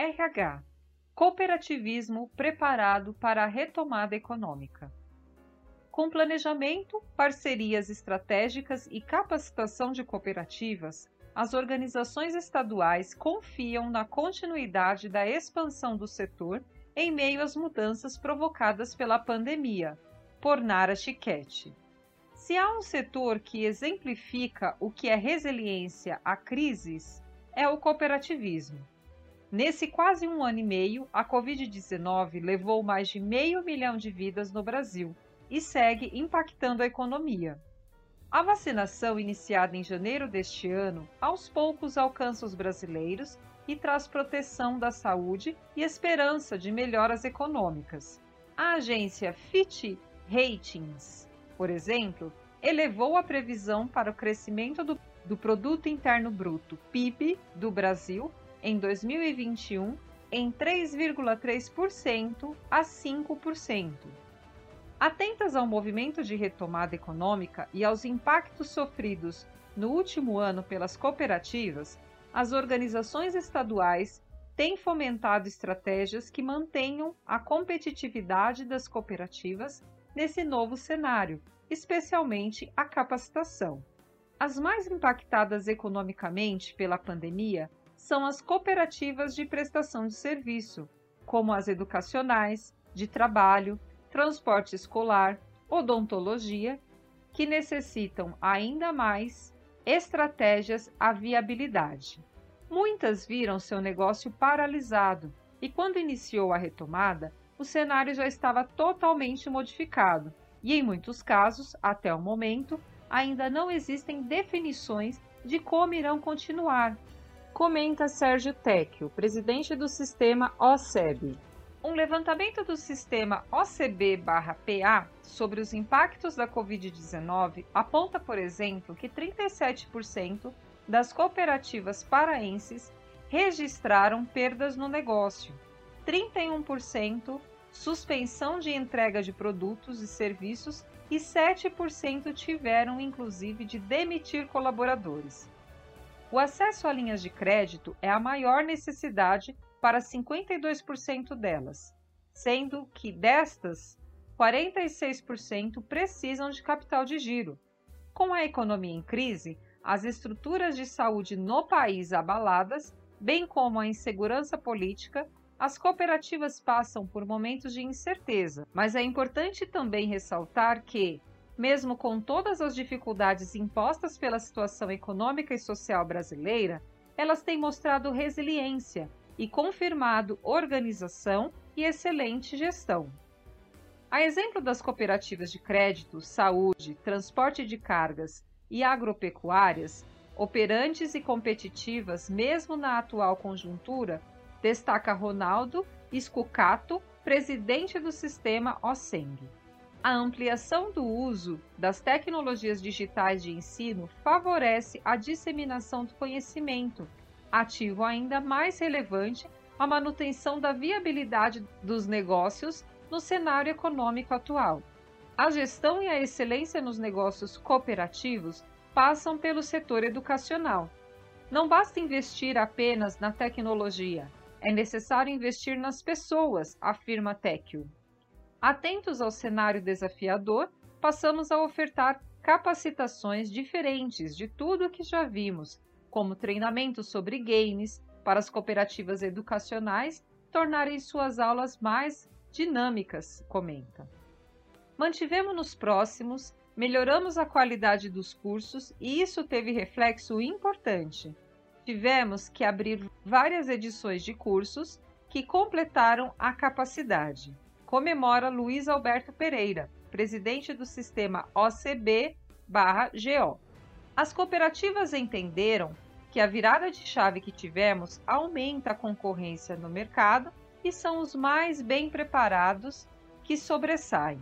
RH Cooperativismo preparado para a retomada econômica. Com planejamento, parcerias estratégicas e capacitação de cooperativas, as organizações estaduais confiam na continuidade da expansão do setor em meio às mudanças provocadas pela pandemia, por Nara Chiquete. Se há um setor que exemplifica o que é resiliência a crises, é o cooperativismo. Nesse quase um ano e meio, a Covid-19 levou mais de meio milhão de vidas no Brasil e segue impactando a economia. A vacinação, iniciada em janeiro deste ano, aos poucos alcança os brasileiros e traz proteção da saúde e esperança de melhoras econômicas. A agência Fitch Ratings, por exemplo, elevou a previsão para o crescimento do, do Produto Interno Bruto, PIB, do Brasil em 2021 em 3,3% a 5%. Atentas ao movimento de retomada econômica e aos impactos sofridos no último ano pelas cooperativas, as organizações estaduais têm fomentado estratégias que mantenham a competitividade das cooperativas nesse novo cenário, especialmente a capacitação. As mais impactadas economicamente pela pandemia são as cooperativas de prestação de serviço, como as educacionais, de trabalho, transporte escolar, odontologia, que necessitam ainda mais estratégias à viabilidade. Muitas viram seu negócio paralisado e, quando iniciou a retomada, o cenário já estava totalmente modificado e, em muitos casos, até o momento, ainda não existem definições de como irão continuar. Comenta Sérgio Tecchio, presidente do sistema OSEB. Um levantamento do sistema OCB/PA sobre os impactos da Covid-19 aponta, por exemplo, que 37% das cooperativas paraenses registraram perdas no negócio, 31% suspensão de entrega de produtos e serviços e 7% tiveram inclusive de demitir colaboradores. O acesso a linhas de crédito é a maior necessidade para 52% delas, sendo que destas, 46% precisam de capital de giro. Com a economia em crise, as estruturas de saúde no país abaladas, bem como a insegurança política, as cooperativas passam por momentos de incerteza, mas é importante também ressaltar que, mesmo com todas as dificuldades impostas pela situação econômica e social brasileira, elas têm mostrado resiliência e confirmado organização e excelente gestão. A exemplo das cooperativas de crédito, saúde, transporte de cargas e agropecuárias, operantes e competitivas mesmo na atual conjuntura, destaca Ronaldo Escucato, presidente do sistema OSENG. A ampliação do uso das tecnologias digitais de ensino favorece a disseminação do conhecimento ativo ainda mais relevante a manutenção da viabilidade dos negócios no cenário econômico atual. A gestão e a excelência nos negócios cooperativos passam pelo setor educacional. Não basta investir apenas na tecnologia, é necessário investir nas pessoas, afirma Tecchio. Atentos ao cenário desafiador, passamos a ofertar capacitações diferentes de tudo o que já vimos, como treinamento sobre games, para as cooperativas educacionais tornarem suas aulas mais dinâmicas, comenta. Mantivemos-nos próximos, melhoramos a qualidade dos cursos e isso teve reflexo importante. Tivemos que abrir várias edições de cursos que completaram a capacidade. Comemora Luiz Alberto Pereira, presidente do sistema OCB/GO. As cooperativas entenderam que a virada de chave que tivemos aumenta a concorrência no mercado e são os mais bem preparados que sobressaem.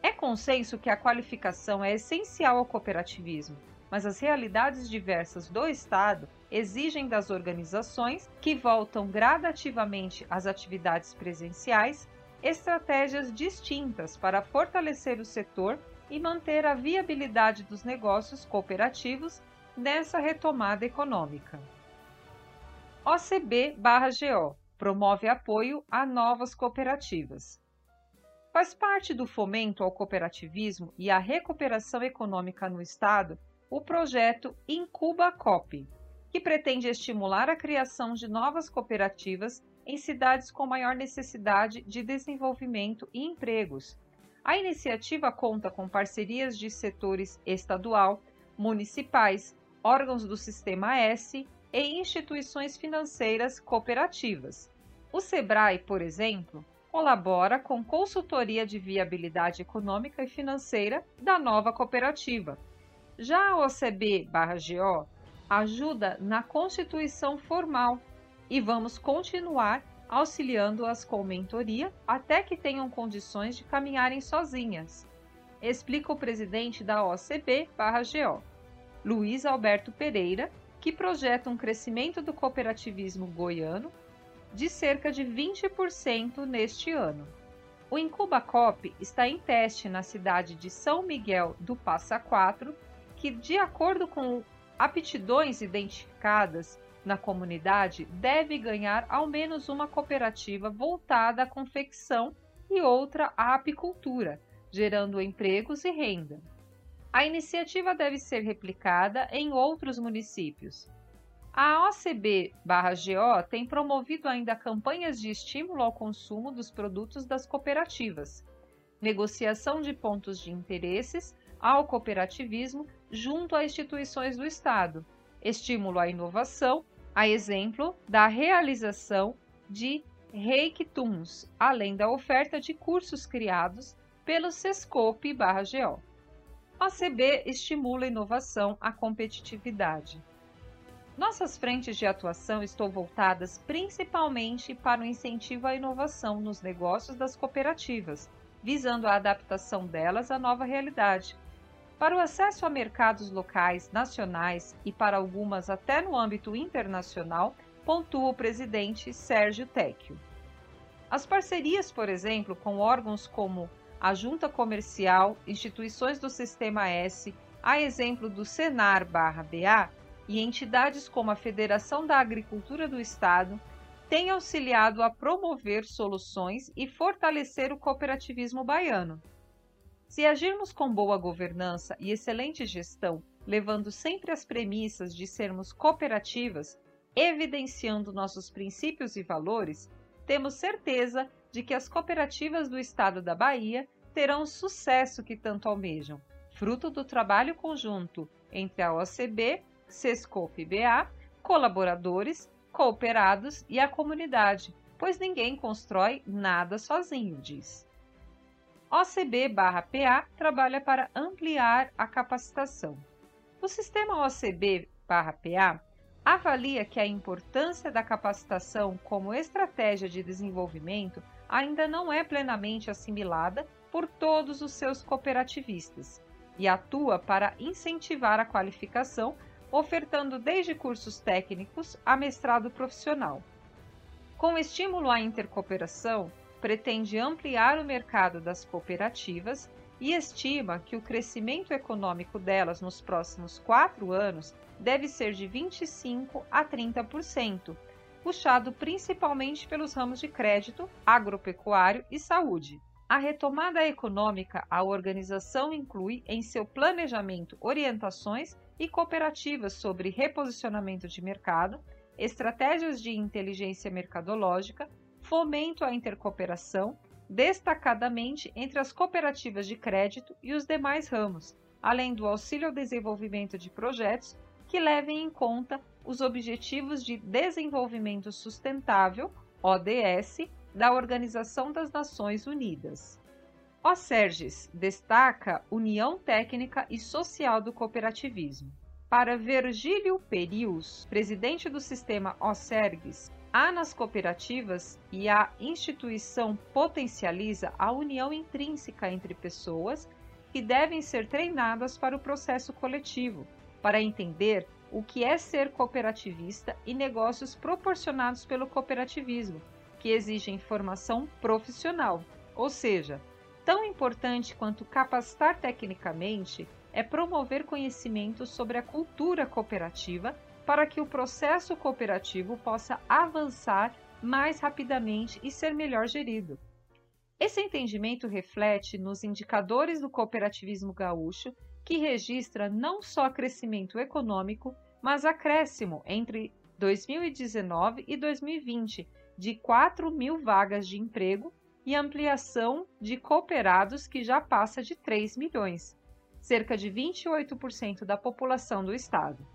É consenso que a qualificação é essencial ao cooperativismo, mas as realidades diversas do Estado exigem das organizações que voltam gradativamente às atividades presenciais estratégias distintas para fortalecer o setor e manter a viabilidade dos negócios cooperativos nessa retomada econômica. OCB/GO promove apoio a novas cooperativas. Faz parte do fomento ao cooperativismo e à recuperação econômica no Estado o projeto Incuba Cop, que pretende estimular a criação de novas cooperativas em cidades com maior necessidade de desenvolvimento e empregos. A iniciativa conta com parcerias de setores estadual, municipais, órgãos do Sistema S e instituições financeiras cooperativas. O SEBRAE, por exemplo, colabora com consultoria de viabilidade econômica e financeira da nova cooperativa. Já a OCB/GO ajuda na constituição formal e vamos continuar auxiliando-as com mentoria até que tenham condições de caminharem sozinhas, explica o presidente da OCB/GO, Luiz Alberto Pereira, que projeta um crescimento do cooperativismo goiano de cerca de 20% neste ano. O Incubacop está em teste na cidade de São Miguel do Passa Quatro, que, de acordo com aptidões identificadas na comunidade, deve ganhar ao menos uma cooperativa voltada à confecção e outra à apicultura, gerando empregos e renda. A iniciativa deve ser replicada em outros municípios. A OCB/GO tem promovido ainda campanhas de estímulo ao consumo dos produtos das cooperativas, negociação de pontos de interesses ao cooperativismo junto a instituições do Estado, estímulo à inovação, a exemplo da realização de Reiktuns, além da oferta de cursos criados pelo Sescope/GO. A CB estimula a inovação, a competitividade. Nossas frentes de atuação estão voltadas principalmente para o incentivo à inovação nos negócios das cooperativas, visando a adaptação delas à nova realidade. Para o acesso a mercados locais, nacionais e para algumas até no âmbito internacional, pontua o presidente Sérgio Tecchio. As parcerias, por exemplo, com órgãos como a Junta Comercial, instituições do Sistema S, a exemplo do Senar/BA, e entidades como a Federação da Agricultura do Estado têm auxiliado a promover soluções e fortalecer o cooperativismo baiano. Se agirmos com boa governança e excelente gestão, levando sempre as premissas de sermos cooperativas, evidenciando nossos princípios e valores, temos certeza de que as cooperativas do estado da Bahia terão o sucesso que tanto almejam, fruto do trabalho conjunto entre a OCB Sescope BA, colaboradores, cooperados e a comunidade, pois ninguém constrói nada sozinho, diz. OCB/PA trabalha para ampliar a capacitação. O sistema OCB/PA avalia que a importância da capacitação como estratégia de desenvolvimento ainda não é plenamente assimilada por todos os seus cooperativistas e atua para incentivar a qualificação ofertando desde cursos técnicos a mestrado profissional. Com estímulo à intercooperação, pretende ampliar o mercado das cooperativas e estima que o crescimento econômico delas nos próximos quatro anos deve ser de 25% a 30%, puxado principalmente pelos ramos de crédito, agropecuário e saúde. A retomada econômica a organização inclui em seu planejamento orientações e cooperativas sobre reposicionamento de mercado, estratégias de inteligência mercadológica, fomento à intercooperação, destacadamente entre as cooperativas de crédito e os demais ramos, além do auxílio ao desenvolvimento de projetos que levem em conta os Objetivos de Desenvolvimento Sustentável, ODS, da Organização das Nações Unidas. O Serges destaca União Técnica e Social do Cooperativismo. Para Virgílio Perius, presidente do sistema OSERGS, há nas cooperativas e a instituição potencializa a união intrínseca entre pessoas que devem ser treinadas para o processo coletivo, para entender o que é ser cooperativista e negócios proporcionados pelo cooperativismo, que exigem formação profissional, ou seja, Tão importante quanto capacitar tecnicamente é promover conhecimento sobre a cultura cooperativa para que o processo cooperativo possa avançar mais rapidamente e ser melhor gerido. Esse entendimento reflete nos indicadores do cooperativismo gaúcho, que registra não só crescimento econômico, mas acréscimo entre 2019 e 2020 de 4 mil vagas de emprego e ampliação de cooperados que já passa de 3 milhões, cerca de 28% da população do estado.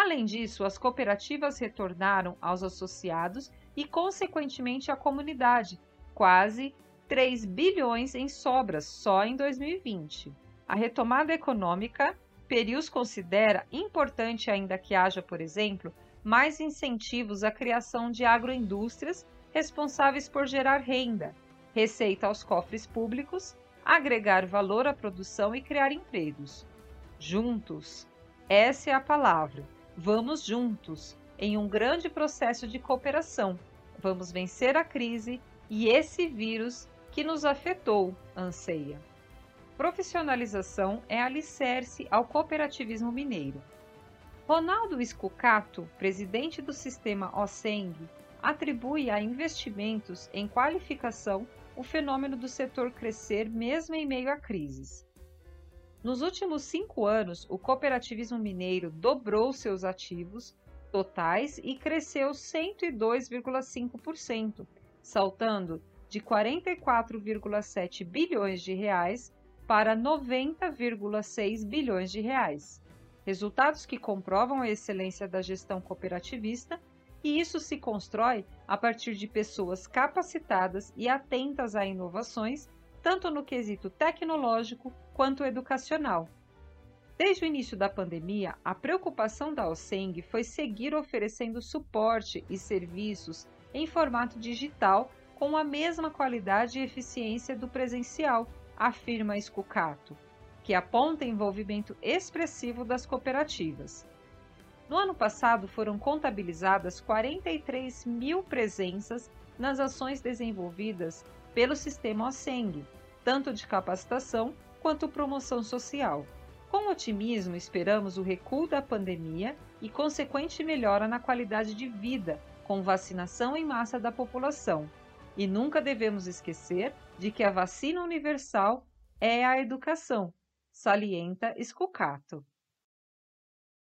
Além disso, as cooperativas retornaram aos associados e, consequentemente, à comunidade, quase 3 bilhões em sobras só em 2020. A retomada econômica, Perius considera importante ainda que haja, por exemplo, mais incentivos à criação de agroindústrias responsáveis por gerar renda, receita aos cofres públicos, agregar valor à produção e criar empregos. Juntos, essa é a palavra. Vamos juntos, em um grande processo de cooperação. Vamos vencer a crise e esse vírus que nos afetou, anseia. Profissionalização é alicerce ao cooperativismo mineiro. Ronaldo Escucato, presidente do sistema OSENG, atribui a investimentos em qualificação o fenômeno do setor crescer mesmo em meio a crises. Nos últimos cinco anos, o cooperativismo mineiro dobrou seus ativos totais e cresceu 102,5%, saltando de 44,7 bilhões de reais para 90,6 bilhões de reais. Resultados que comprovam a excelência da gestão cooperativista, e isso se constrói a partir de pessoas capacitadas e atentas a inovações, tanto no quesito tecnológico quanto educacional. Desde o início da pandemia, a preocupação da OSENG foi seguir oferecendo suporte e serviços em formato digital com a mesma qualidade e eficiência do presencial, afirma Escucato que aponta envolvimento expressivo das cooperativas. No ano passado, foram contabilizadas 43 mil presenças nas ações desenvolvidas pelo sistema OSENG, tanto de capacitação quanto promoção social. Com otimismo, esperamos o recuo da pandemia e consequente melhora na qualidade de vida, com vacinação em massa da população. E nunca devemos esquecer de que a vacina universal é a educação, salienta Escucato.